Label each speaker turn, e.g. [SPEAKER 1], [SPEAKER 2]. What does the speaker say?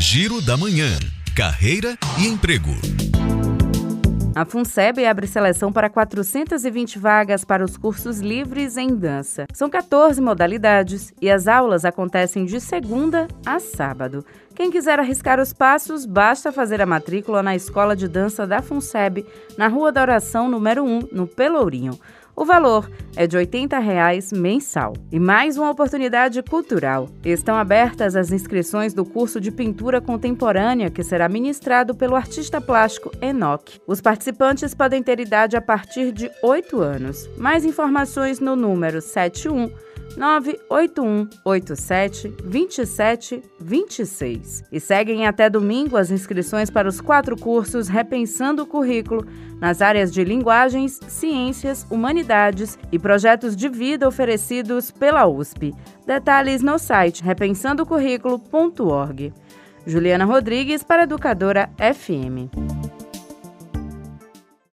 [SPEAKER 1] Giro da Manhã. Carreira e emprego.
[SPEAKER 2] A FUNSEB abre seleção para 420 vagas para os cursos livres em dança. São 14 modalidades e as aulas acontecem de segunda a sábado. Quem quiser arriscar os passos, basta fazer a matrícula na Escola de Dança da FUNSEB, na Rua da Oração, número 1, no Pelourinho. O valor é de 80 reais mensal. E mais uma oportunidade cultural. Estão abertas as inscrições do curso de pintura contemporânea que será ministrado pelo artista plástico Enoch. Os participantes podem ter idade a partir de 8 anos. Mais informações no número 71 98187 2726. E seguem até domingo as inscrições para os quatro cursos Repensando o Currículo nas áreas de linguagens, ciências, humanidades e projetos de vida oferecidos pela USP. Detalhes no site repensandocurrículo.org. Juliana Rodrigues para Educadora FM.